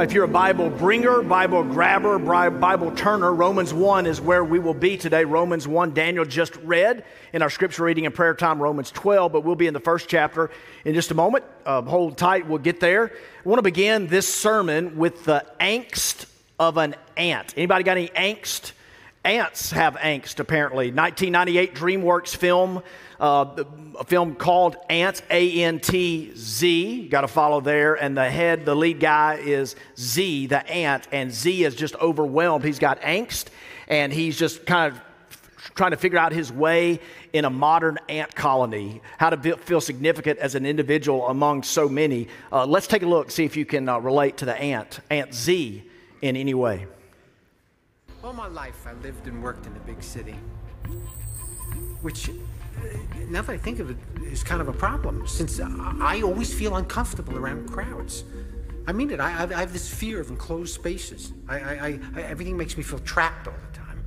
If you're a Bible bringer, Bible grabber, Bible turner, Romans 1 is where we will be today. Romans 1, Daniel just read in our scripture reading and prayer time, Romans 12, but we'll be in the first chapter in just a moment. Uh, hold tight, we'll get there. I want to begin this sermon with the angst of an ant. Anybody got any angst? Ants have angst, apparently. 1998 DreamWorks film uh, a film called Ants, A N T Z. Got to follow there. And the head, the lead guy is Z, the ant. And Z is just overwhelmed. He's got angst and he's just kind of trying to figure out his way in a modern ant colony, how to feel significant as an individual among so many. Uh, let's take a look, see if you can uh, relate to the ant, Ant Z, in any way. All my life, I lived and worked in a big city, which uh, now that I think of it, is kind of a problem since I always feel uncomfortable around crowds. I mean it. I, I have this fear of enclosed spaces. I, I, I, everything makes me feel trapped all the time.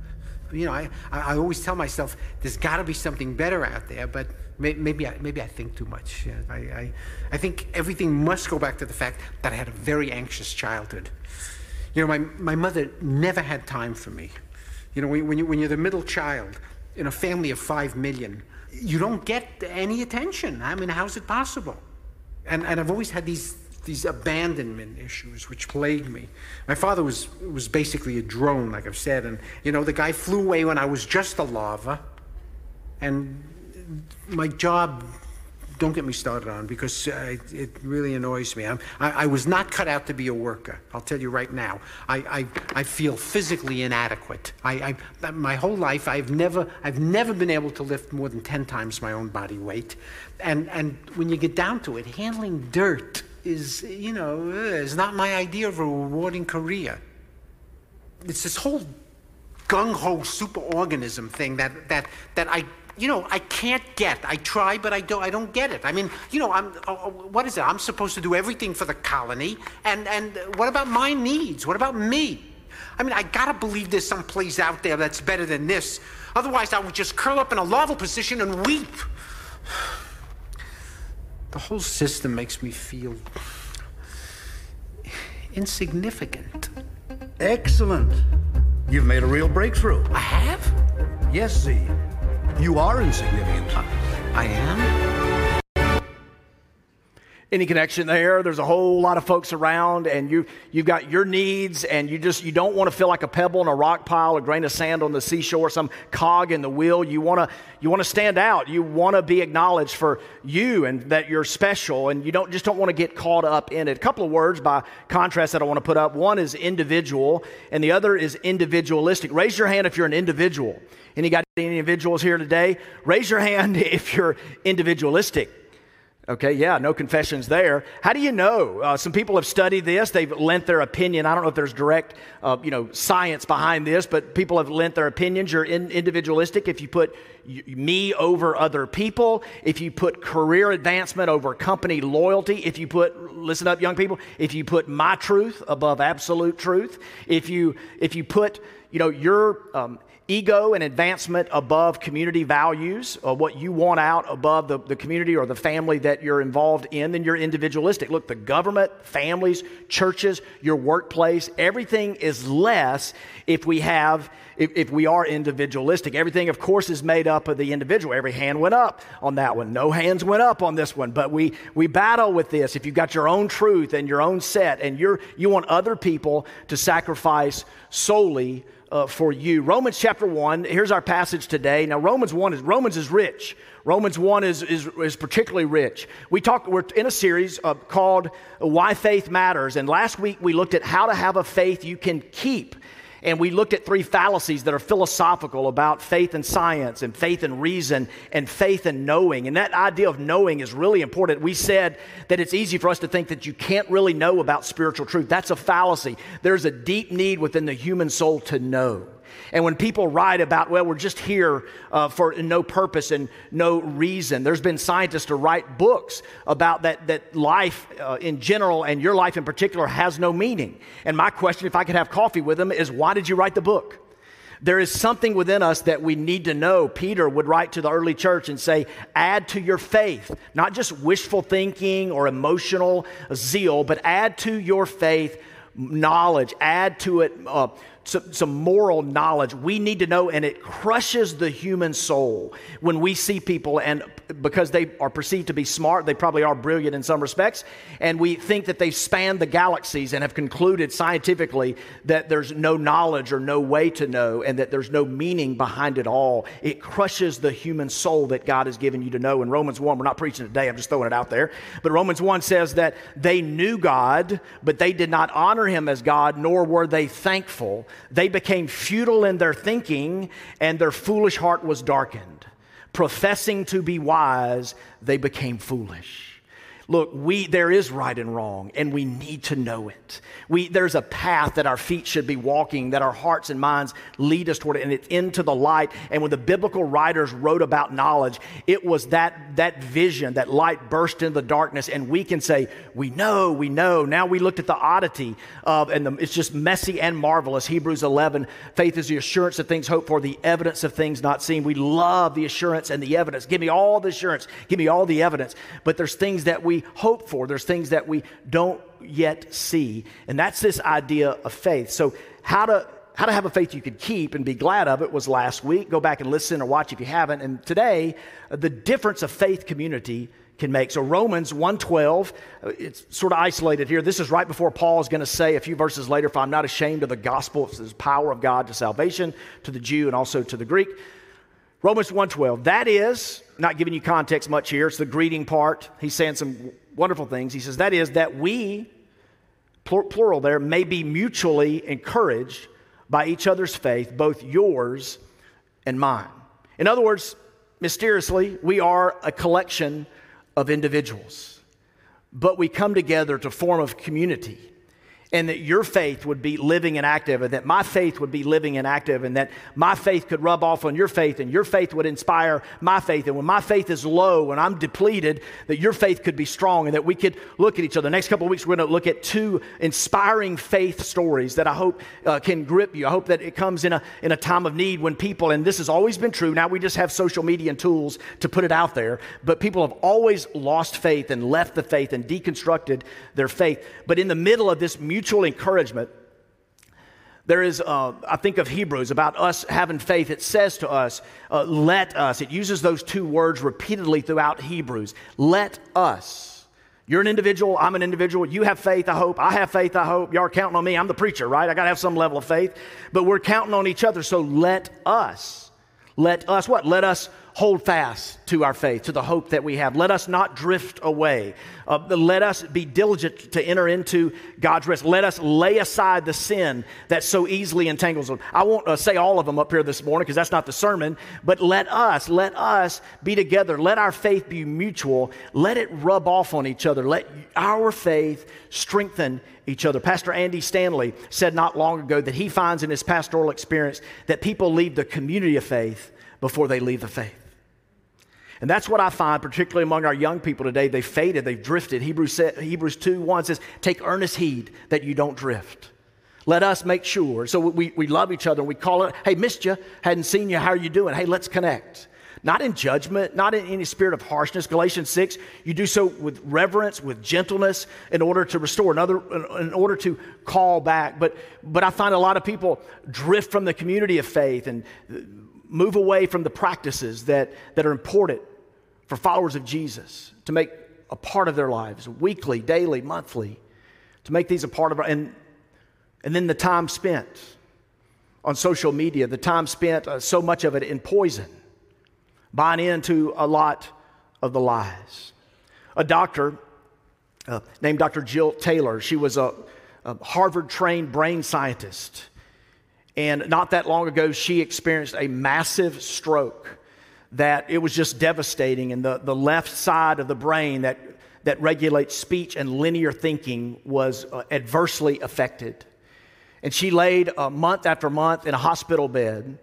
You know, I, I always tell myself there's got to be something better out there, but maybe I, maybe I think too much. I, I, I think everything must go back to the fact that I had a very anxious childhood. You know, my, my mother never had time for me. You know, when, you, when you're the middle child in a family of five million, you don't get any attention. I mean, how's it possible? And, and I've always had these, these abandonment issues which plagued me. My father was, was basically a drone, like I've said, and, you know, the guy flew away when I was just a larva, and my job don't get me started on because uh, it really annoys me. I, I was not cut out to be a worker. I'll tell you right now. I, I, I feel physically inadequate. I, I, my whole life, I've never, I've never been able to lift more than 10 times my own body weight. And, and when you get down to it, handling dirt is, you know, is not my idea of a rewarding career. It's this whole gung ho superorganism thing that, that, that I you know, I can't get. I try, but I don't. I don't get it. I mean, you know, I'm. Uh, uh, what is it? I'm supposed to do everything for the colony, and and what about my needs? What about me? I mean, I gotta believe there's some place out there that's better than this. Otherwise, I would just curl up in a larval position and weep. The whole system makes me feel insignificant. Excellent. You've made a real breakthrough. I have? Yes, Z. You are insignificant. I am? Any connection there? There's a whole lot of folks around, and you, you've got your needs, and you just you don't want to feel like a pebble in a rock pile, a grain of sand on the seashore, some cog in the wheel. You want to you want to stand out. You want to be acknowledged for you and that you're special, and you don't just don't want to get caught up in it. A couple of words by contrast that I want to put up. One is individual, and the other is individualistic. Raise your hand if you're an individual. Any got any individuals here today? Raise your hand if you're individualistic. Okay, yeah, no confessions there. How do you know? Uh, some people have studied this. They've lent their opinion. I don't know if there's direct, uh, you know, science behind this, but people have lent their opinions. You're in, individualistic if you put me over other people, if you put career advancement over company loyalty, if you put, listen up, young people, if you put my truth above absolute truth, if you if you put, you know, your um, ego and advancement above community values, or what you want out above the, the community or the family that you're involved in, then you're individualistic. Look, the government, families, churches, your workplace, everything is less if we have if, if, we are individualistic. Everything, of course, is made up of the individual. Every hand went up on that one. No hands went up on this one. But we, we battle with this. If you've got your own truth and your own set, and you're, you want other people to sacrifice solely uh, for you. Romans chapter 1, here's our passage today. Now, Romans 1 is, Romans is rich. Romans 1 is, is, is particularly rich. We talked, we're in a series uh, called Why Faith Matters. And last week we looked at how to have a faith you can keep. And we looked at three fallacies that are philosophical about faith and science, and faith and reason, and faith and knowing. And that idea of knowing is really important. We said that it's easy for us to think that you can't really know about spiritual truth. That's a fallacy. There's a deep need within the human soul to know. And when people write about, well, we're just here uh, for no purpose and no reason, there's been scientists to write books about that, that life uh, in general and your life in particular has no meaning. And my question, if I could have coffee with them, is why did you write the book? There is something within us that we need to know. Peter would write to the early church and say, add to your faith, not just wishful thinking or emotional zeal, but add to your faith knowledge, add to it uh, some, some moral knowledge. We need to know, and it crushes the human soul when we see people, and because they are perceived to be smart, they probably are brilliant in some respects, and we think that they've spanned the galaxies and have concluded scientifically that there's no knowledge or no way to know, and that there's no meaning behind it all. It crushes the human soul that God has given you to know. In Romans 1, we're not preaching today, I'm just throwing it out there, but Romans 1 says that they knew God, but they did not honor him as God, nor were they thankful. They became futile in their thinking, and their foolish heart was darkened. Professing to be wise, they became foolish. Look, we, there is right and wrong, and we need to know it. We, there's a path that our feet should be walking, that our hearts and minds lead us toward it, and it's into the light. And when the biblical writers wrote about knowledge, it was that, that vision, that light burst into the darkness, and we can say, We know, we know. Now we looked at the oddity of, and the, it's just messy and marvelous. Hebrews 11 faith is the assurance of things hoped for, the evidence of things not seen. We love the assurance and the evidence. Give me all the assurance, give me all the evidence. But there's things that we we hope for, there's things that we don't yet see. And that's this idea of faith. So, how to how to have a faith you could keep and be glad of it was last week. Go back and listen or watch if you haven't. And today, the difference of faith community can make. So Romans 1:12, uh, it's sort of isolated here. This is right before Paul is going to say a few verses later, "For I'm not ashamed of the gospel; it's the power of God to salvation to the Jew and also to the Greek." Romans 1:12. That is, not giving you context much here, it's the greeting part. He's saying some wonderful things. He says, that is, that we, plural there, may be mutually encouraged by each other's faith, both yours and mine. In other words, mysteriously, we are a collection of individuals, but we come together to form a community and that your faith would be living and active, and that my faith would be living and active, and that my faith could rub off on your faith, and your faith would inspire my faith. And when my faith is low and I'm depleted, that your faith could be strong, and that we could look at each other. The next couple of weeks, we're going to look at two inspiring faith stories that I hope uh, can grip you. I hope that it comes in a, in a time of need when people, and this has always been true, now we just have social media and tools to put it out there, but people have always lost faith and left the faith and deconstructed their faith. But in the middle of this mutual mutual encouragement. There is, uh, I think of Hebrews about us having faith. It says to us, uh, let us. It uses those two words repeatedly throughout Hebrews. Let us. You're an individual. I'm an individual. You have faith, I hope. I have faith, I hope. Y'all are counting on me. I'm the preacher, right? I got to have some level of faith. But we're counting on each other. So let us. Let us what? Let us hold fast to our faith, to the hope that we have. Let us not drift away. Uh, let us be diligent to enter into God's rest. Let us lay aside the sin that so easily entangles us. I won't uh, say all of them up here this morning because that's not the sermon, but let us, let us be together. Let our faith be mutual. Let it rub off on each other. Let our faith strengthen each other. Pastor Andy Stanley said not long ago that he finds in his pastoral experience that people leave the community of faith before they leave the faith. And that's what I find, particularly among our young people today. They've faded, they've drifted. Hebrews, Hebrews 2 1 says, Take earnest heed that you don't drift. Let us make sure. So we, we love each other. and We call it, hey, missed you, hadn't seen you, how are you doing? Hey, let's connect. Not in judgment, not in any spirit of harshness. Galatians 6, you do so with reverence, with gentleness, in order to restore, another, in order to call back. But, but I find a lot of people drift from the community of faith and move away from the practices that, that are important for followers of Jesus to make a part of their lives, weekly, daily, monthly, to make these a part of our, and, and then the time spent on social media, the time spent, uh, so much of it in poison, buying into a lot of the lies. A doctor uh, named Dr. Jill Taylor, she was a, a Harvard trained brain scientist. And not that long ago, she experienced a massive stroke that it was just devastating. And the, the left side of the brain that, that regulates speech and linear thinking was uh, adversely affected. And she laid uh, month after month in a hospital bed.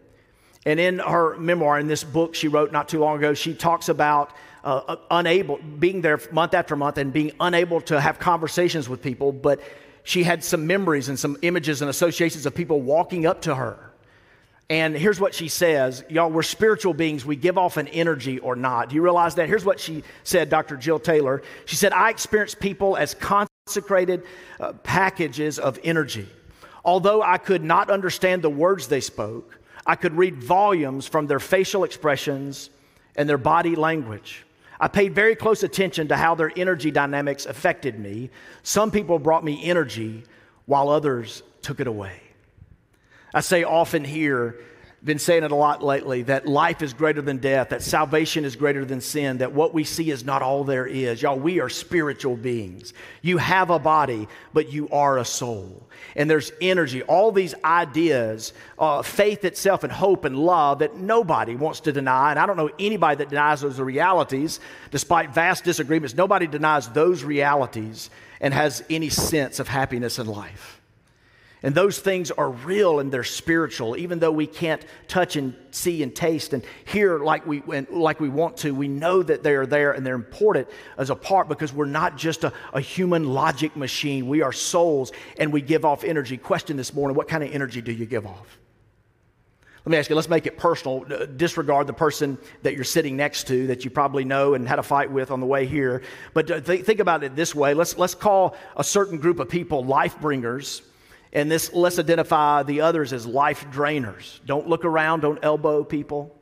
And in her memoir, in this book she wrote not too long ago, she talks about uh, uh unable, being there month after month and being unable to have conversations with people, but she had some memories and some images and associations of people walking up to her and here's what she says Y'all, we're spiritual beings. We give off an energy or not. Do you realize that? Here's what she said, Dr. Jill Taylor. She said, I experience people as consecrated uh, packages of energy. Although I could not understand the words they spoke, I could read volumes from their facial expressions and their body language. I paid very close attention to how their energy dynamics affected me. Some people brought me energy while others took it away. I say often here been saying it a lot lately that life is greater than death, that salvation is greater than sin, that what we see is not all there is. Y'all, we are spiritual beings. You have a body, but you are a soul. And there's energy, all these ideas, uh, faith itself, and hope and love that nobody wants to deny. And I don't know anybody that denies those realities, despite vast disagreements. Nobody denies those realities and has any sense of happiness in life. And those things are real and they're spiritual, even though we can't touch and see and taste and hear like we, like we want to. We know that they are there and they're important as a part because we're not just a, a human logic machine. We are souls and we give off energy. Question this morning what kind of energy do you give off? Let me ask you, let's make it personal. Disregard the person that you're sitting next to that you probably know and had a fight with on the way here. But uh, th- think about it this way let's, let's call a certain group of people life bringers and this, let's identify the others as life drainers. Don't look around, don't elbow people.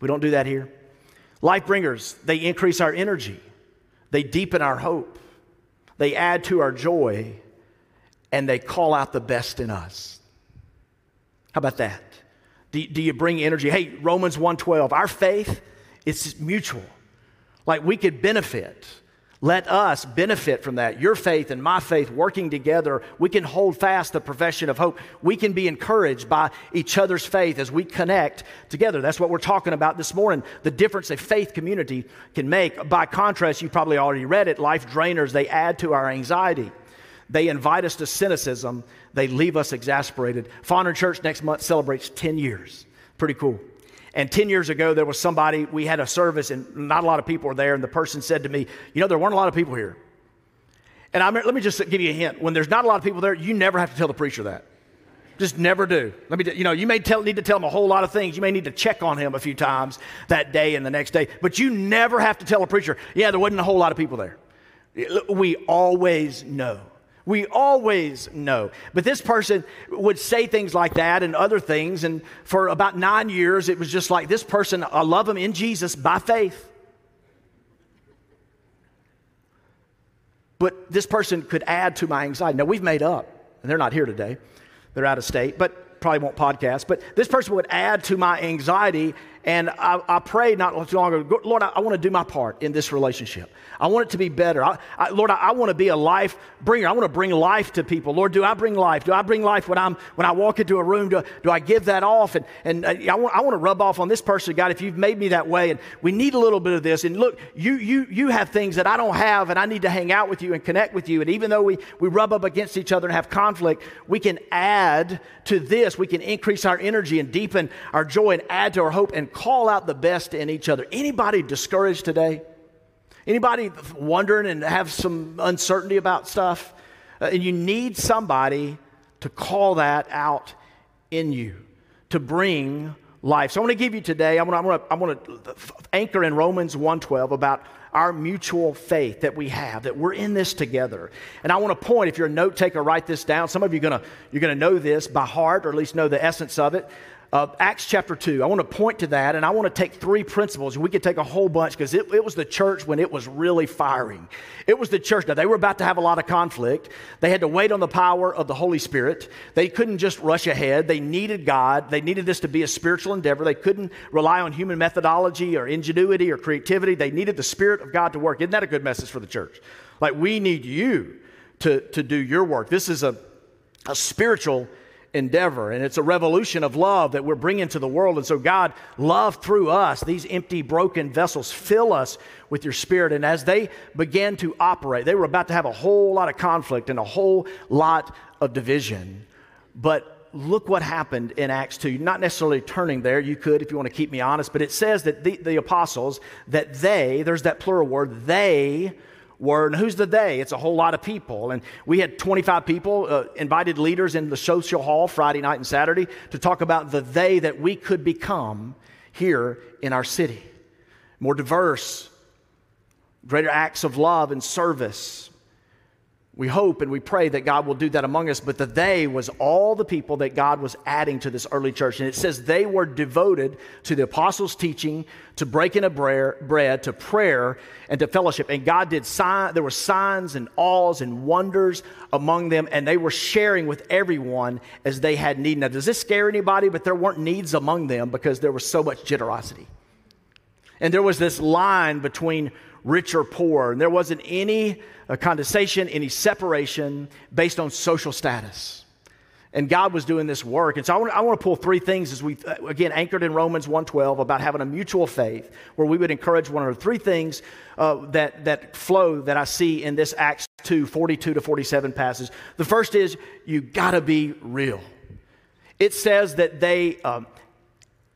We don't do that here. Life bringers, they increase our energy, they deepen our hope, they add to our joy, and they call out the best in us. How about that? Do, do you bring energy? Hey, Romans 1:12, our faith is mutual. Like we could benefit let us benefit from that. Your faith and my faith working together, we can hold fast the profession of hope. We can be encouraged by each other's faith as we connect together. That's what we're talking about this morning the difference a faith community can make. By contrast, you probably already read it life drainers, they add to our anxiety. They invite us to cynicism, they leave us exasperated. Fondren Church next month celebrates 10 years. Pretty cool. And 10 years ago, there was somebody, we had a service and not a lot of people were there. And the person said to me, You know, there weren't a lot of people here. And I, let me just give you a hint. When there's not a lot of people there, you never have to tell the preacher that. Just never do. Let me, you know, you may tell, need to tell him a whole lot of things. You may need to check on him a few times that day and the next day, but you never have to tell a preacher, yeah, there wasn't a whole lot of people there. We always know. We always know. But this person would say things like that and other things. And for about nine years, it was just like this person, I love him in Jesus by faith. But this person could add to my anxiety. Now, we've made up, and they're not here today, they're out of state, but probably won't podcast. But this person would add to my anxiety and I, I prayed not too long ago, Lord, I, I want to do my part in this relationship. I want it to be better. I, I, Lord, I, want to be a life bringer. I want to bring life to people. Lord, do I bring life? Do I bring life when, I'm, when I walk into a room? Do, do I give that off? And, and uh, I, want, I want to rub off on this person, God, if you've made me that way. And we need a little bit of this. And look, you, you, you have things that I don't have, and I need to hang out with you and connect with you. And even though we, we rub up against each other and have conflict, we can add to this. We can increase our energy and deepen our joy and add to our hope and call out the best in each other. Anybody discouraged today? Anybody wondering and have some uncertainty about stuff? Uh, and you need somebody to call that out in you, to bring life. So I want to give you today, I want to, I want to, anchor in Romans 1.12 about our mutual faith that we have, that we're in this together. And I want to point, if you're a note taker, write this down. Some of you are going to, you're going to know this by heart, or at least know the essence of it uh, Acts chapter 2. I want to point to that and I want to take three principles. We could take a whole bunch because it, it, was the church when it was really firing. It was the church. Now, they were about to have a lot of conflict. They had to wait on the power of the Holy Spirit. They couldn't just rush ahead. They needed God. They needed this to be a spiritual endeavor. They couldn't rely on human methodology or ingenuity or creativity. They needed the Spirit of God to work. Isn't that a good message for the church? Like, we need you to, to do your work. This is a, a spiritual endeavor. And it's a revolution of love that we're bringing to the world. And so, God, love through us, these empty, broken vessels, fill us with your spirit. And as they began to operate, they were about to have a whole lot of conflict and a whole lot of division. But look what happened in Acts 2. Not necessarily turning there, you could if you want to keep me honest, but it says that the, the apostles, that they, there's that plural word, they were, and who's the they? It's a whole lot of people. And we had 25 people, uh, invited leaders in the social hall Friday night and Saturday to talk about the they that we could become here in our city. More diverse, greater acts of love and service. We hope and we pray that God will do that among us, but the they was all the people that God was adding to this early church. And it says they were devoted to the apostles' teaching, to breaking of bread, to prayer, and to fellowship. And God did sign, there were signs and awes and wonders among them, and they were sharing with everyone as they had need. Now, does this scare anybody? But there weren't needs among them because there was so much generosity. And there was this line between rich or poor, and there wasn't any uh, condensation, any separation based on social status. And God was doing this work. And so I want, I want to pull three things as we, uh, again, anchored in Romans 1.12 about having a mutual faith where we would encourage one another. Three things uh, that, that flow that I see in this Acts 2, 42 to 47 passage. The first is you got to be real. It says that they um,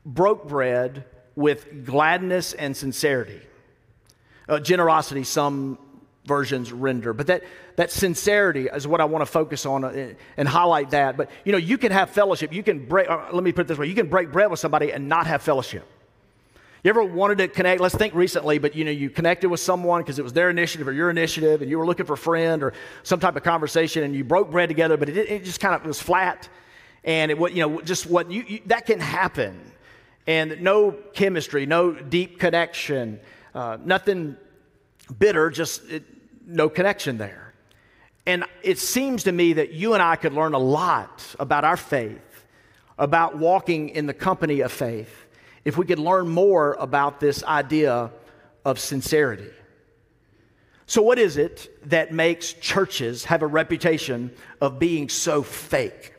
broke bread with gladness and sincerity. Uh, generosity, some versions render. But that, that sincerity is what I want to focus on and, uh, and highlight that. But you know, you can have fellowship. You can break, uh, let me put it this way you can break bread with somebody and not have fellowship. You ever wanted to connect? Let's think recently, but you know, you connected with someone because it was their initiative or your initiative, and you were looking for a friend or some type of conversation, and you broke bread together, but it, it just kind of was flat, and it you know just what you, you that can happen, and no chemistry, no deep connection, uh, nothing bitter, just it, no connection there. And it seems to me that you and I could learn a lot about our faith, about walking in the company of faith, if we could learn more about this idea of sincerity. So, what is it that makes churches have a reputation of being so fake?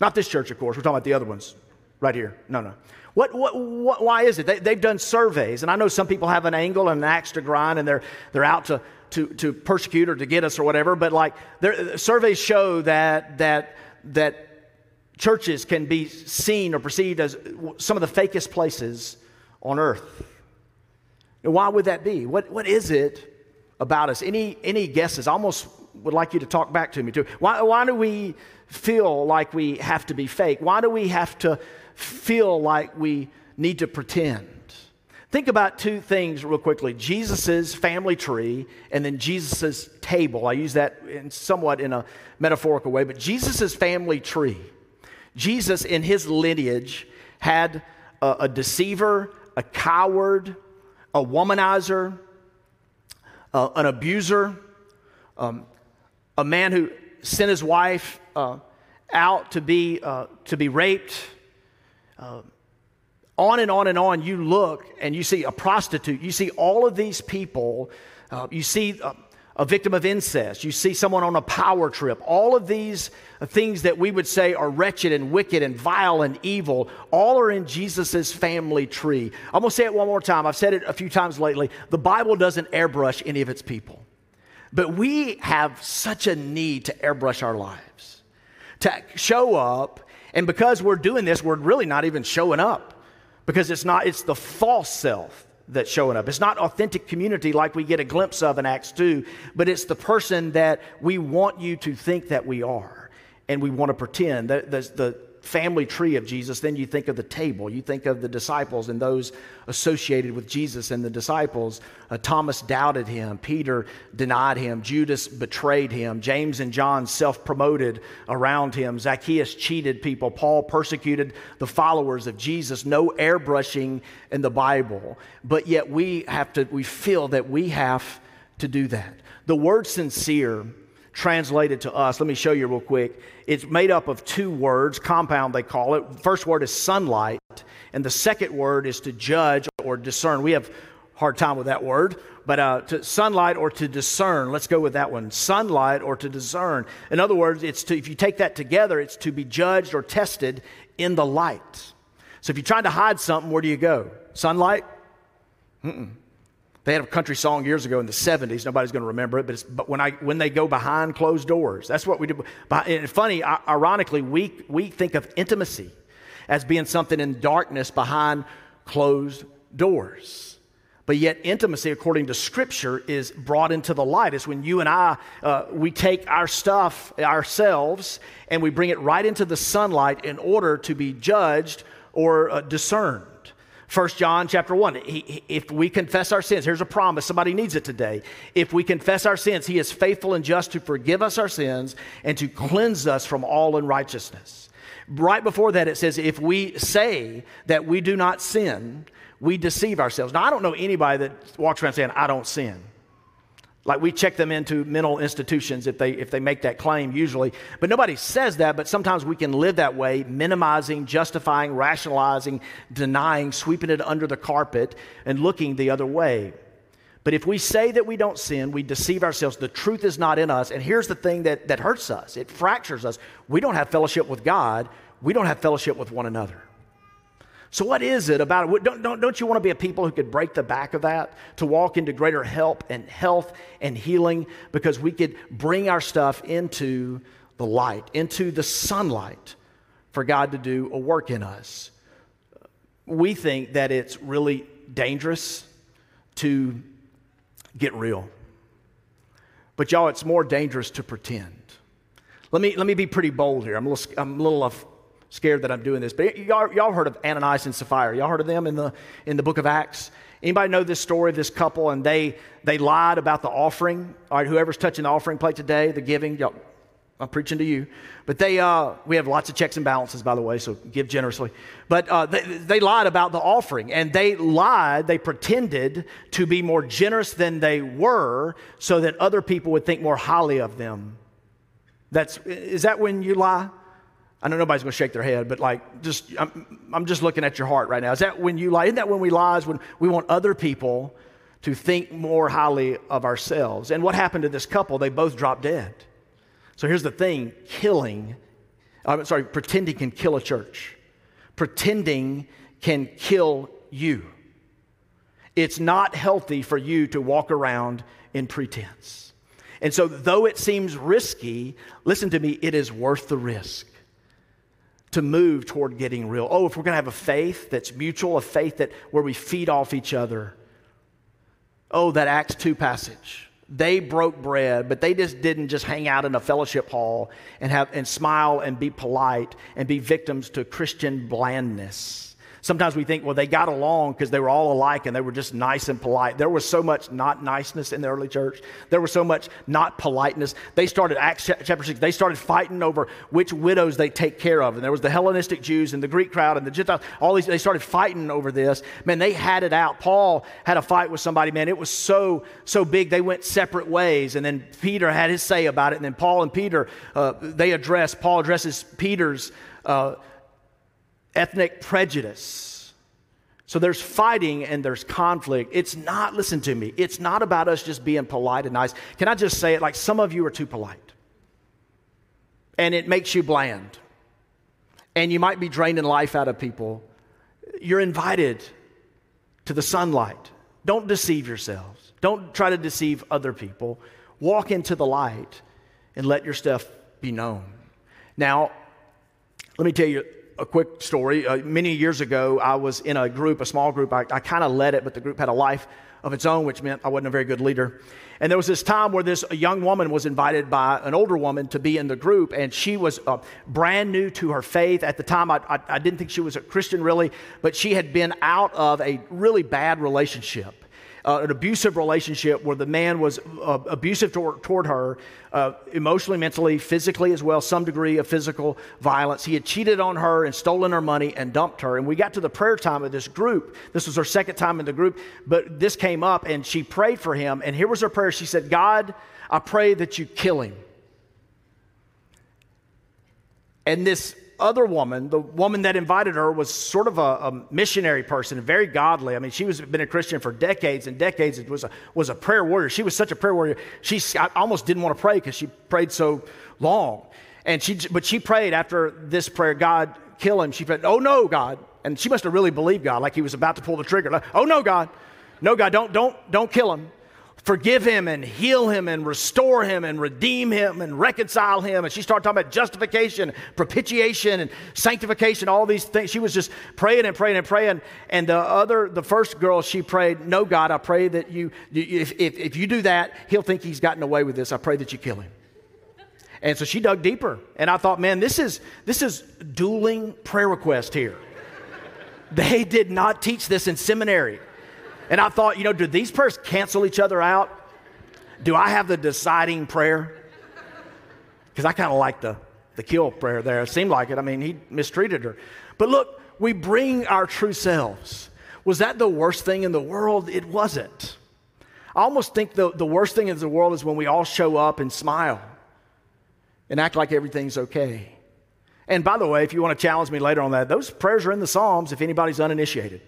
Not this church, of course. We're talking about the other ones right here. No, no. What, what, what, why is it? They, have done surveys, and I know some people have an angle and an axe to grind, and they're, they're out to, to, to persecute or to get us or whatever, but like surveys show that, that, that churches can be seen or perceived as some of the fakest places on earth. And why would that be? What, what is it about us? Any, any guesses? I almost would like you to talk back to me too. Why, why do we feel like we have to be fake? Why do we have to feel like we need to pretend. Think about two things real quickly Jesus' family tree and then Jesus' table. I use that in somewhat in a metaphorical way, but Jesus' family tree. Jesus, in his lineage, had a, a deceiver, a coward, a womanizer, uh, an abuser, um, a man who sent his wife uh, out to be, uh, to be raped, uh, on and on and on, you look and you see a prostitute, you see all of these people, uh, you see a, a, victim of incest, you see someone on a power trip, all of these things that we would say are wretched and wicked and vile and evil, all are in Jesus' family tree. I'm gonna say it one more time. I've said it a few times lately. The Bible doesn't airbrush any of its people, but we have such a need to airbrush our lives, to show up and because we're doing this, we're really not even showing up because it's not, it's the false self that's showing up. It's not authentic community like we get a glimpse of in Acts 2, but it's the person that we want you to think that we are and we want to pretend. that the, the family tree of Jesus, then you think of the table. You think of the disciples and those associated with Jesus and the disciples. Uh, Thomas doubted him. Peter denied him. Judas betrayed him. James and John self promoted around him. Zacchaeus cheated people. Paul persecuted the followers of Jesus. No airbrushing in the Bible. But yet we have to, we feel that we have to do that. The word sincere translated to us. Let me show you real quick. It's made up of two words, compound they call it. First word is sunlight, and the second word is to judge or discern. We have hard time with that word, but uh, to sunlight or to discern. Let's go with that one. Sunlight or to discern. In other words, it's to, if you take that together, it's to be judged or tested in the light. So if you're trying to hide something, where do you go? Sunlight? Mm-mm. They had a country song years ago in the 70s. Nobody's going to remember it, but, but when, I, when they go behind closed doors, that's what we do. And funny, ironically, we, we think of intimacy as being something in darkness behind closed doors. But yet, intimacy, according to Scripture, is brought into the light. It's when you and I, uh, we take our stuff, ourselves, and we bring it right into the sunlight in order to be judged or uh, discerned. First John chapter 1, he, if we confess our sins, here's a promise, somebody needs it today. If we confess our sins, he is faithful and just to forgive us our sins and to cleanse us from all unrighteousness. Right before that, it says, if we say that we do not sin, we deceive ourselves. Now, I don't know anybody that walks around saying, I don't sin. Like we check them into mental institutions if they, if they make that claim, usually. But nobody says that, but sometimes we can live that way, minimizing, justifying, rationalizing, denying, sweeping it under the carpet, and looking the other way. But if we say that we don't sin, we deceive ourselves. The truth is not in us. And here's the thing that, that hurts us it fractures us. We don't have fellowship with God, we don't have fellowship with one another. So, what is it about it? Don't, don't, don't you want to be a people who could break the back of that, to walk into greater help and health and healing because we could bring our stuff into the light, into the sunlight for God to do a work in us? We think that it's really dangerous to get real. But, y'all, it's more dangerous to pretend. Let me, let me be pretty bold here. I'm a little, I'm a little scared that I'm doing this. But y'all, y'all heard of Ananias and Sapphira. Y'all heard of them in the, in the book of Acts? Anybody know this story of this couple and they, they lied about the offering? All right, whoever's touching the offering plate today, the giving, y'all, I'm preaching to you. But they, uh, we have lots of checks and balances, by the way, so give generously. But uh, they, they lied about the offering, and they lied, they pretended to be more generous than they were so that other people would think more highly of them. That's, is that when you lie? I know nobody's going to shake their head, but like, just I'm, I'm just looking at your heart right now. Is that when you lie? Isn't that when we lie? Is when we want other people to think more highly of ourselves? And what happened to this couple? They both dropped dead. So here's the thing: killing, I'm sorry, pretending can kill a church. Pretending can kill you. It's not healthy for you to walk around in pretense. And so, though it seems risky, listen to me, it is worth the risk to move toward getting real. Oh, if we're going to have a faith that's mutual, a faith that where we feed off each other. Oh, that Acts 2 passage. They broke bread, but they just didn't just hang out in a fellowship hall and have and smile and be polite and be victims to Christian blandness. Sometimes we think, well, they got along because they were all alike and they were just nice and polite. There was so much not niceness in the early church. There was so much not politeness. They started, Acts chapter 6, they started fighting over which widows they take care of. And there was the Hellenistic Jews and the Greek crowd and the Gentiles. All these, they started fighting over this. Man, they had it out. Paul had a fight with somebody, man. It was so, so big. They went separate ways. And then Peter had his say about it. And then Paul and Peter, uh, they address, Paul addresses Peter's. Uh, ethnic prejudice. So there's fighting and there's conflict. It's not, listen to me, it's not about us just being polite and nice. Can I just say it like some of you are too polite? And it makes you bland. And you might be draining life out of people. You're invited to the sunlight. Don't deceive yourselves. Don't try to deceive other people. Walk into the light and let your stuff be known. Now, let me tell you a quick story. Uh, many years ago, I was in a group, a small group. I, I kind of led it, but the group had a life of its own, which meant I wasn't a very good leader. And there was this time where this young woman was invited by an older woman to be in the group, and she was uh, brand new to her faith. At the time, I, I, I didn't think she was a Christian really, but she had been out of a really bad relationship uh, an abusive relationship where the man was uh, abusive toward, toward her, uh, emotionally, mentally, physically as well, some degree of physical violence. He had cheated on her and stolen her money and dumped her. And we got to the prayer time of this group. This was her second time in the group, but this came up and she prayed for him. And here was her prayer. She said, God, I pray that you kill him. And this other woman, the woman that invited her, was sort of a, a, missionary person, very godly. I mean, she was been a Christian for decades and decades. It was a, was a prayer warrior. She was such a prayer warrior. She I almost didn't want to pray because she prayed so long. And she, but she prayed after this prayer, God, kill him. She said, Oh no, God. And she must have really believed God, like he was about to pull the trigger. Like, oh no, God. No, God, don't, don't, don't kill him forgive him and heal him and restore him and redeem him and reconcile him. And she started talking about justification, propitiation, and sanctification, all these things. She was just praying and praying and praying. And the other, the first girl, she prayed, No, God, I pray that you, if, if, if you do that, he'll think he's gotten away with this. I pray that you kill him. And so she dug deeper. And I thought, man, this is, this is dueling prayer request here. They did not teach this in seminary. And I thought, you know, do these prayers cancel each other out? Do I have the deciding prayer? Because I kind of like the, the kill prayer there. It seemed like it. I mean, he mistreated her. But look, we bring our true selves. Was that the worst thing in the world? It wasn't. I almost think the, the worst thing in the world is when we all show up and smile and act like everything's okay. And by the way, if you want to challenge me later on that, those prayers are in the Psalms if anybody's uninitiated.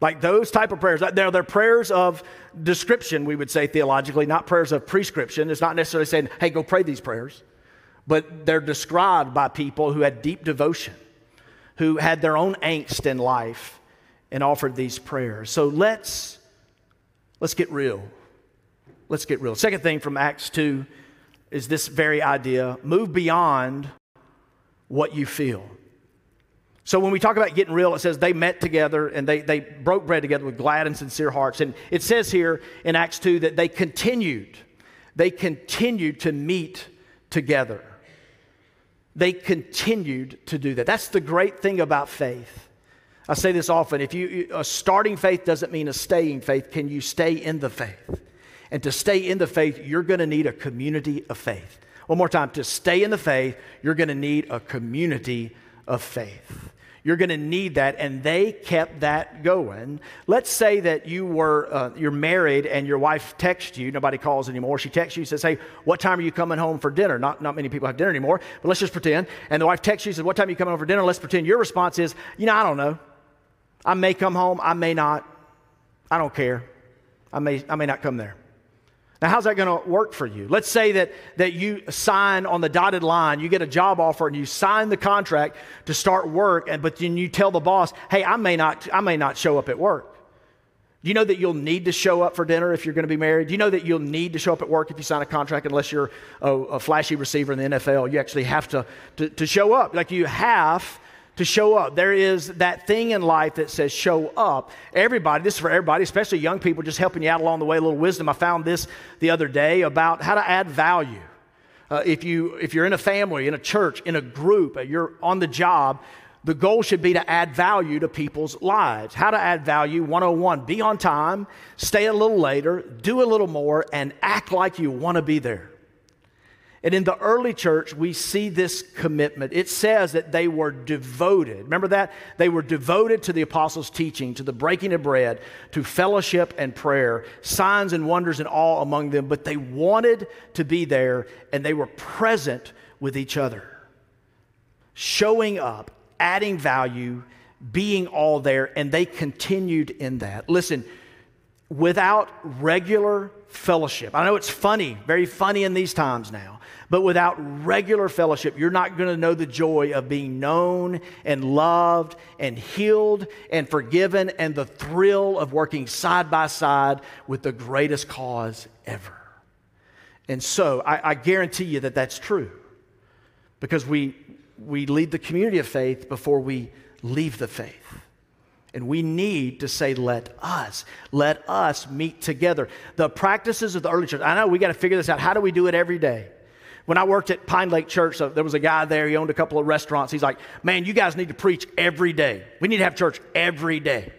Like those type of prayers, they're, they're prayers of description, we would say theologically, not prayers of prescription. It's not necessarily saying, hey, go pray these prayers, but they're described by people who had deep devotion, who had their own angst in life and offered these prayers. So let's, let's get real. Let's get real. Second thing from Acts 2 is this very idea move beyond what you feel. So when we talk about getting real, it says they met together and they, they broke bread together with glad and sincere hearts. And it says here in Acts 2 that they continued. They continued to meet together. They continued to do that. That's the great thing about faith. I say this often. If you a starting faith doesn't mean a staying faith, can you stay in the faith? And to stay in the faith, you're going to need a community of faith. One more time, to stay in the faith, you're going to need a community of faith. You're going to need that, and they kept that going. Let's say that you were uh, you're married and your wife texts you. Nobody calls anymore. She texts you, says, "Hey, what time are you coming home for dinner?" Not not many people have dinner anymore, but let's just pretend. And the wife texts you, says, "What time are you coming home for dinner?" Let's pretend your response is, "You know, I don't know. I may come home. I may not. I don't care. I may I may not come there." Now, how's that going to work for you? Let's say that, that you sign on the dotted line, you get a job offer, and you sign the contract to start work, and, but then you tell the boss, hey, I may, not, I may not show up at work. Do you know that you'll need to show up for dinner if you're going to be married? Do you know that you'll need to show up at work if you sign a contract unless you're a, a flashy receiver in the NFL? You actually have to, to, to show up. Like you have to show up. There is that thing in life that says show up. Everybody, this is for everybody, especially young people, just helping you out along the way, a little wisdom. I found this the other day about how to add value. Uh, if, you, if you're in a family, in a church, in a group, uh, you're on the job, the goal should be to add value to people's lives. How to add value 101 be on time, stay a little later, do a little more, and act like you want to be there. And in the early church, we see this commitment. It says that they were devoted. Remember that? They were devoted to the apostles' teaching, to the breaking of bread, to fellowship and prayer, signs and wonders and all among them. But they wanted to be there and they were present with each other, showing up, adding value, being all there, and they continued in that. Listen, without regular fellowship, I know it's funny, very funny in these times now. But without regular fellowship, you're not going to know the joy of being known and loved and healed and forgiven and the thrill of working side by side with the greatest cause ever. And so I, I guarantee you that that's true because we, we lead the community of faith before we leave the faith. And we need to say, let us, let us meet together. The practices of the early church, I know we got to figure this out. How do we do it every day? When I worked at Pine Lake Church, there was a guy there, he owned a couple of restaurants. He's like, Man, you guys need to preach every day. We need to have church every day.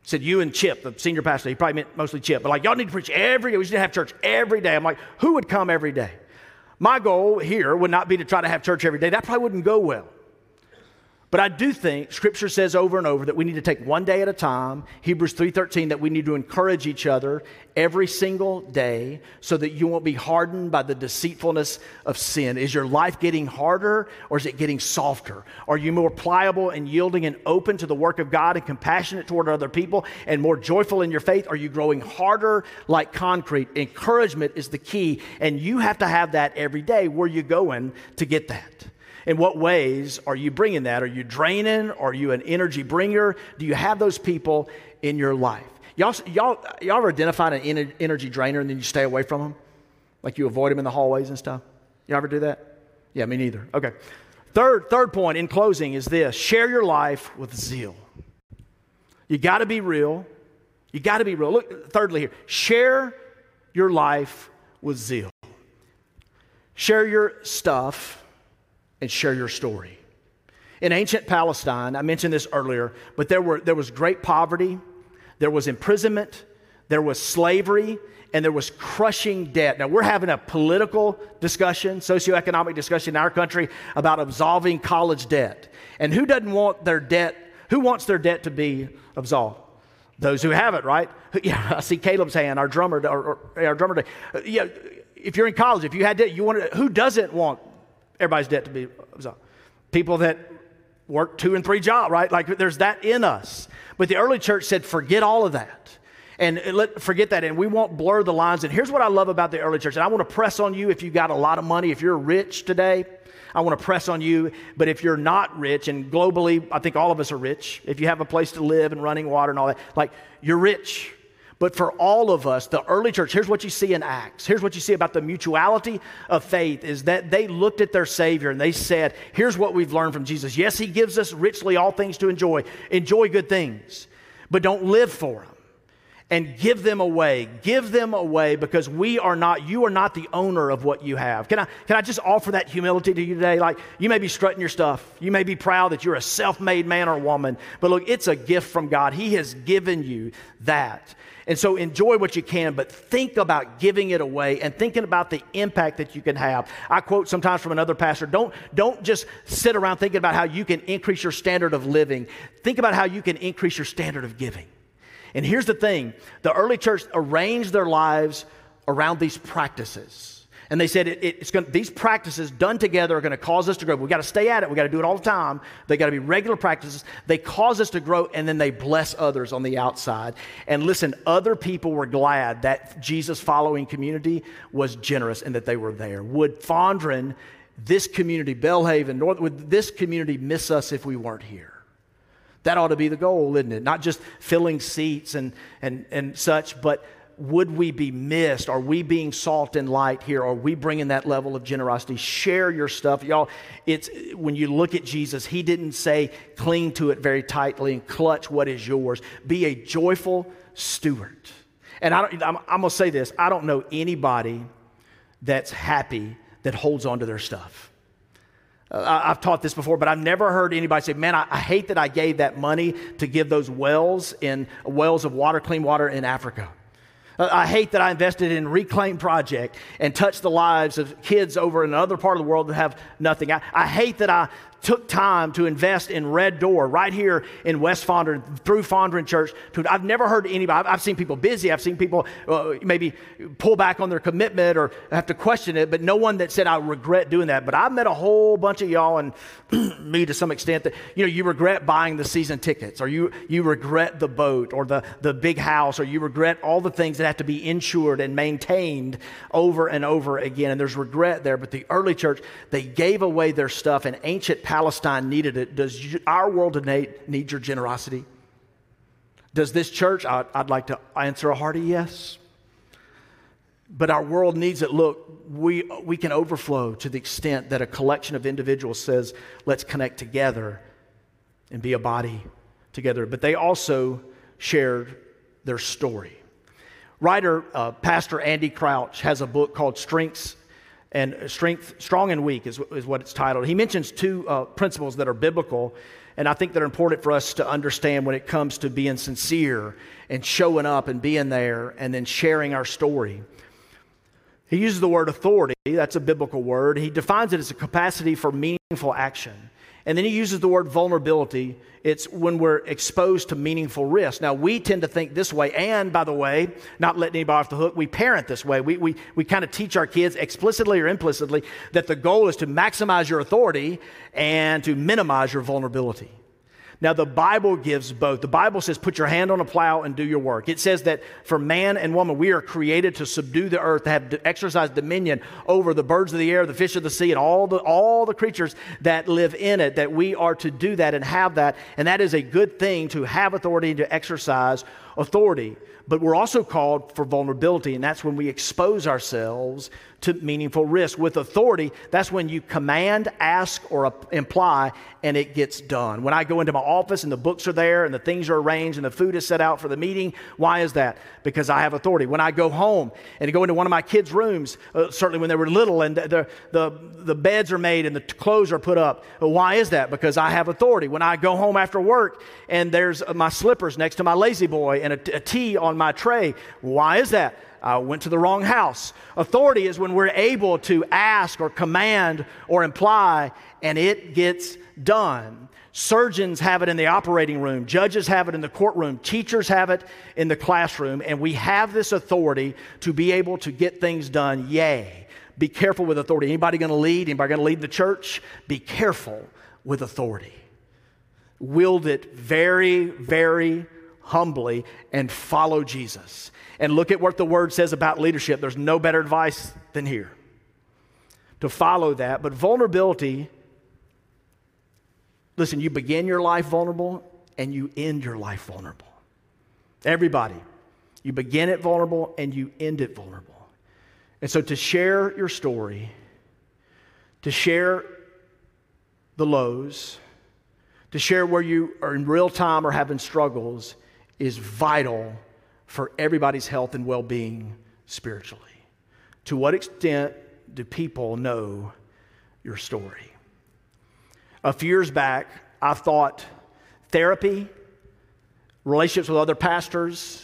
He said, You and Chip, the senior pastor, he probably meant mostly Chip, but like, y'all need to preach every day. We should have church every day. I'm like, Who would come every day? My goal here would not be to try to have church every day. That probably wouldn't go well. But I do think scripture says over and over that we need to take one day at a time. Hebrews 3:13 that we need to encourage each other every single day so that you won't be hardened by the deceitfulness of sin. Is your life getting harder or is it getting softer? Are you more pliable and yielding and open to the work of God and compassionate toward other people and more joyful in your faith? Are you growing harder like concrete? Encouragement is the key and you have to have that every day. Where are you going to get that? In what ways are you bringing that? Are you draining? Are you an energy bringer? Do you have those people in your life? Y'all, y'all, y'all ever identified an energy drainer and then you stay away from them? Like you avoid them in the hallways and stuff? You ever do that? Yeah, me neither. Okay. Third, third point in closing is this share your life with zeal. You got to be real. You got to be real. Look, thirdly, here share your life with zeal. Share your stuff and share your story. In ancient Palestine, I mentioned this earlier, but there, were, there was great poverty, there was imprisonment, there was slavery, and there was crushing debt. Now, we're having a political discussion, socioeconomic discussion in our country about absolving college debt. And who doesn't want their debt? Who wants their debt to be absolved? Those who have it, right? Yeah, I see Caleb's hand, our drummer, or our drummer. Yeah, if you're in college, if you had debt, you want to, who doesn't want everybody's debt to be absolved? People that work two and three jobs, right? Like there's that in us. But the early church said, forget all of that. And let, forget that, and we won't blur the lines. And here's what I love about the early church. And I want to press on you if you got a lot of money, if you're rich today, I want to press on you. But if you're not rich, and globally, I think all of us are rich, if you have a place to live and running water and all that, like you're rich. But for all of us, the early church, here's what you see in Acts. Here's what you see about the mutuality of faith is that they looked at their Savior and they said, Here's what we've learned from Jesus. Yes, He gives us richly all things to enjoy. Enjoy good things, but don't live for them and give them away. Give them away because we are not, you are not the owner of what you have. Can I, can I just offer that humility to you today? Like, you may be strutting your stuff. You may be proud that you're a self made man or woman, but look, it's a gift from God. He has given you that. And so enjoy what you can, but think about giving it away and thinking about the impact that you can have. I quote sometimes from another pastor don't, don't just sit around thinking about how you can increase your standard of living, think about how you can increase your standard of giving. And here's the thing the early church arranged their lives around these practices. And they said it, it's going these practices done together are going to cause us to grow. We've got to stay at it. We've got to do it all the time. They've got to be regular practices. They cause us to grow, and then they bless others on the outside. And listen, other people were glad that Jesus following community was generous and that they were there. Would Fondren, this community, Belhaven, North, would this community miss us if we weren't here? That ought to be the goal, isn't it? Not just filling seats and, and, and such, but would we be missed? Are we being salt and light here? Are we bringing that level of generosity? Share your stuff. Y'all, it's when you look at Jesus, he didn't say cling to it very tightly and clutch what is yours. Be a joyful steward. And I am I'm going to say this I don't know anybody that's happy that holds on to their stuff. Uh, I've taught this before, but I've never heard anybody say, Man, I, I, hate that I gave that money to give those wells in wells of water, clean water in Africa. Uh, I hate that I invested in Reclaim Project and touched the lives of kids over in another part of the world that have nothing. I, I hate that I took time to invest in Red Door right here in West Fondren through Fondren Church. I've never heard anybody, I've, seen people busy, I've seen people uh, maybe pull back on their commitment or have to question it, but no one that said, I regret doing that. But I've met a whole bunch of y'all and me to some extent that, you know, you regret buying the season tickets or you, you regret the boat or the, the big house or you regret all the things that have to be insured and maintained over and over again. And there's regret there. But the early church, they gave away their stuff and ancient Palestine needed it. Does you, our world today need your generosity? Does this church? I'd, I'd like to answer a hearty yes. But our world needs it. Look, we, we can overflow to the extent that a collection of individuals says, let's connect together and be a body together. But they also shared their story. Writer, uh, Pastor Andy Crouch, has a book called Strengths and strength, strong and weak is, is what it's titled. He mentions two uh, principles that are biblical, and I think that are important for us to understand when it comes to being sincere and showing up and being there and then sharing our story. He uses the word authority, that's a biblical word. He defines it as a capacity for meaningful action. And then he uses the word vulnerability. It's when we're exposed to meaningful risk. Now, we tend to think this way. And by the way, not letting anybody off the hook, we parent this way. We, we, we kind of teach our kids explicitly or implicitly that the goal is to maximize your authority and to minimize your vulnerability. Now, the Bible gives both. The Bible says, put your hand on a plow and do your work. It says that for man and woman, we are created to subdue the earth, to have to exercise dominion over the birds of the air, the fish of the sea, and all the, all the creatures that live in it, that we are to do that and have that. And that is a good thing to have authority and to exercise authority. But we're also called for vulnerability, and that's when we expose ourselves to meaningful risk. With authority, that's when you command, ask, or imply, and it gets done. When I go into my office and the books are there and the things are arranged and the food is set out for the meeting, why is that? Because I have authority. When I go home and go into one of my kids' rooms, uh, certainly when they were little, and the, the, the beds are made and the clothes are put up, why is that? Because I have authority. When I go home after work and there's my slippers next to my La-Z-Boy and a, a tea on my tray, why is that? I went to the wrong house. Authority is when we're able to ask or command or imply, and it gets done. Surgeons have it in the operating room, judges have it in the courtroom, teachers have it in the classroom, and we have this authority to be able to get things done. Yay. Be careful with authority. Anybody going to lead? Anybody going to lead the church? Be careful with authority. Wield it very, very humbly and follow Jesus and look at what the word says about leadership. There's no better advice than here to follow that. But vulnerability, listen, you begin your life vulnerable and you end your life vulnerable. Everybody. You begin it vulnerable and you end it vulnerable. And so to share your story, to share the lows, to share where you are in real time or having struggles is vital for everybody's health and well being spiritually. To what extent do people know your story? A few years back, I thought therapy, relationships with other pastors,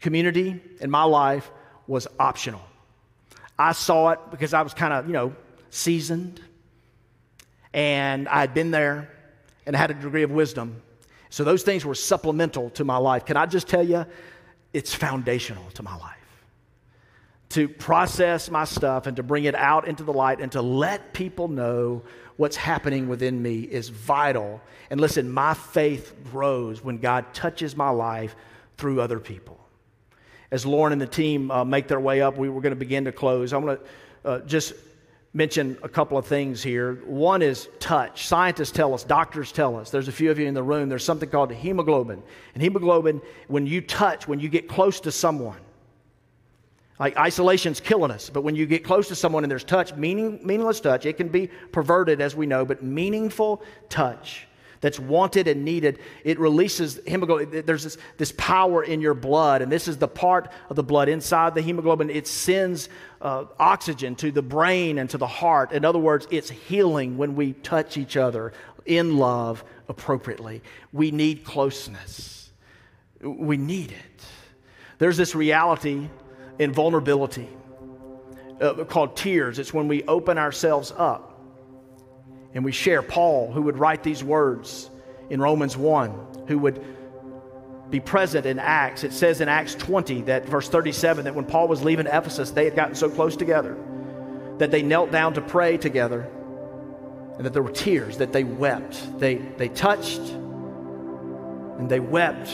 community in my life was optional. I saw it because I was kind of, you know, seasoned and I had been there and had a degree of wisdom. So those things were supplemental to my life. Can I just tell you, it's foundational to my life. To process my stuff and to bring it out into the light and to let people know what's happening within me is vital. And listen, my faith grows when God touches my life through other people. As Lauren and the team uh, make their way up, we were going to begin to close. I'm going to uh, just mention a couple of things here. One is touch. Scientists tell us, doctors tell us, there's a few of you in the room, there's something called hemoglobin. And hemoglobin, when you touch, when you get close to someone, like isolation's killing us, but when you get close to someone and there's touch, meaning, meaningless touch, it can be perverted as we know, but meaningful touch that's wanted and needed, it releases hemoglobin. There's this, this power in your blood, and this is the part of the blood inside the hemoglobin. It sends uh, oxygen to the brain and to the heart. In other words, it's healing when we touch each other in love appropriately. We need closeness, we need it. There's this reality in vulnerability uh, called tears. It's when we open ourselves up and we share Paul, who would write these words in Romans 1, who would be present in Acts. It says in Acts 20, that verse 37, that when Paul was leaving Ephesus, they had gotten so close together that they knelt down to pray together and that there were tears, that they wept. They, they touched and they wept.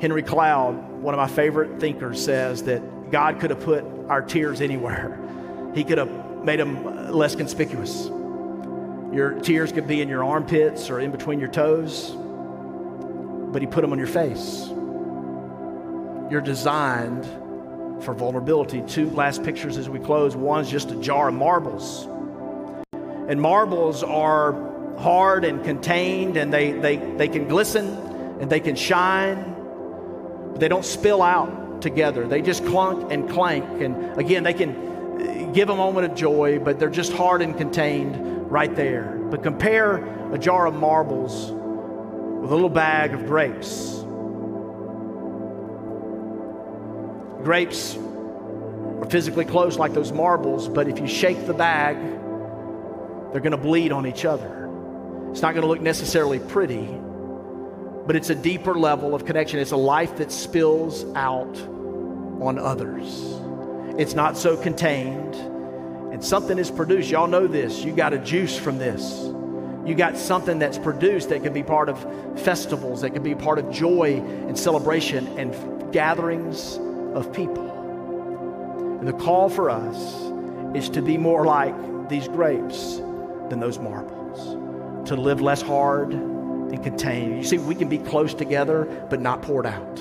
Henry Cloud, one of my favorite thinkers, says that God could have put our tears anywhere, He could have made them less conspicuous. Your tears could be in your armpits or in between your toes, but He put them on your face. You're designed for vulnerability. Two last pictures as we close. One's just a jar of marbles. And marbles are hard and contained, and they, they, they can glisten and they can shine, but they don't spill out together. They just clunk and clank. And again, they can give a moment of joy, but they're just hard and contained right there. But compare a jar of marbles with a little bag of grapes. Grapes are physically close like those marbles, but if you shake the bag, they're going to bleed on each other. It's not going to look necessarily pretty, but it's a deeper level of connection. It's a life that spills out on others. It's not so contained and something is produced. Y'all know this. You got a juice from this. You got something that's produced that can be part of festivals, that can be part of joy and celebration and gatherings of people. And the call for us is to be more like these grapes than those marbles, to live less hard and contained. You see, we can be close together, but not poured out.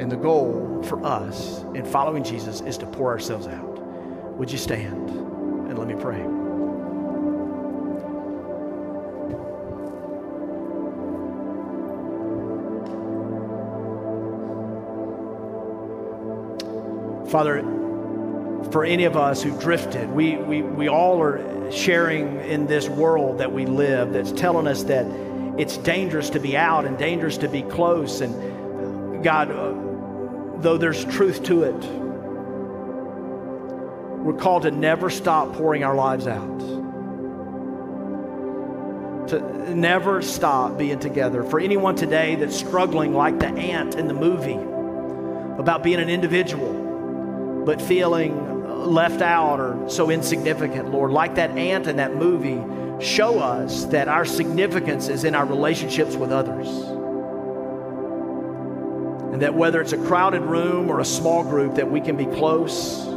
And the goal for us in following Jesus is to pour ourselves out. Would you stand and let me pray? Father, for any of us who've drifted, we, we, we all are sharing in this world that we live that's telling us that it's dangerous to be out and dangerous to be close. And God, uh, though there's truth to it, we're called to never stop pouring our lives out. To never stop being together. For anyone today that's struggling like the ant in the movie about being an individual, but feeling left out or so insignificant, Lord, like that ant in that movie, show us that our significance is in our relationships with others. And that whether it's a crowded room or a small group, that we can be close,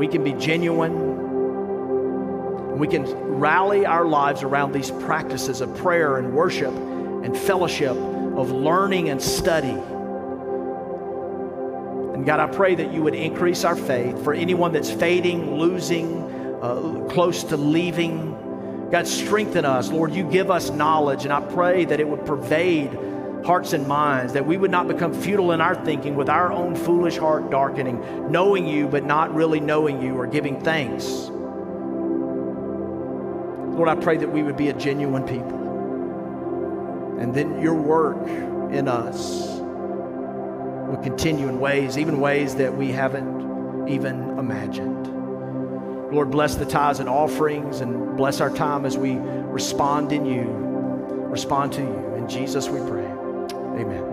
we can be genuine, we can rally our lives around these practices of prayer and worship and fellowship, of learning and study and God, I pray that you would increase our faith for anyone that's fading, losing, uh, close to leaving. God, strengthen us. Lord, you give us knowledge, and I pray that it would pervade hearts and minds, that we would not become futile in our thinking with our own foolish heart darkening, knowing you but not really knowing you or giving thanks. Lord, I pray that we would be a genuine people. And then your work in us will continue in ways, even ways that we haven't even imagined. Lord, bless the tithes and offerings and bless our time as we respond in you, respond to you. In Jesus we pray. Amen.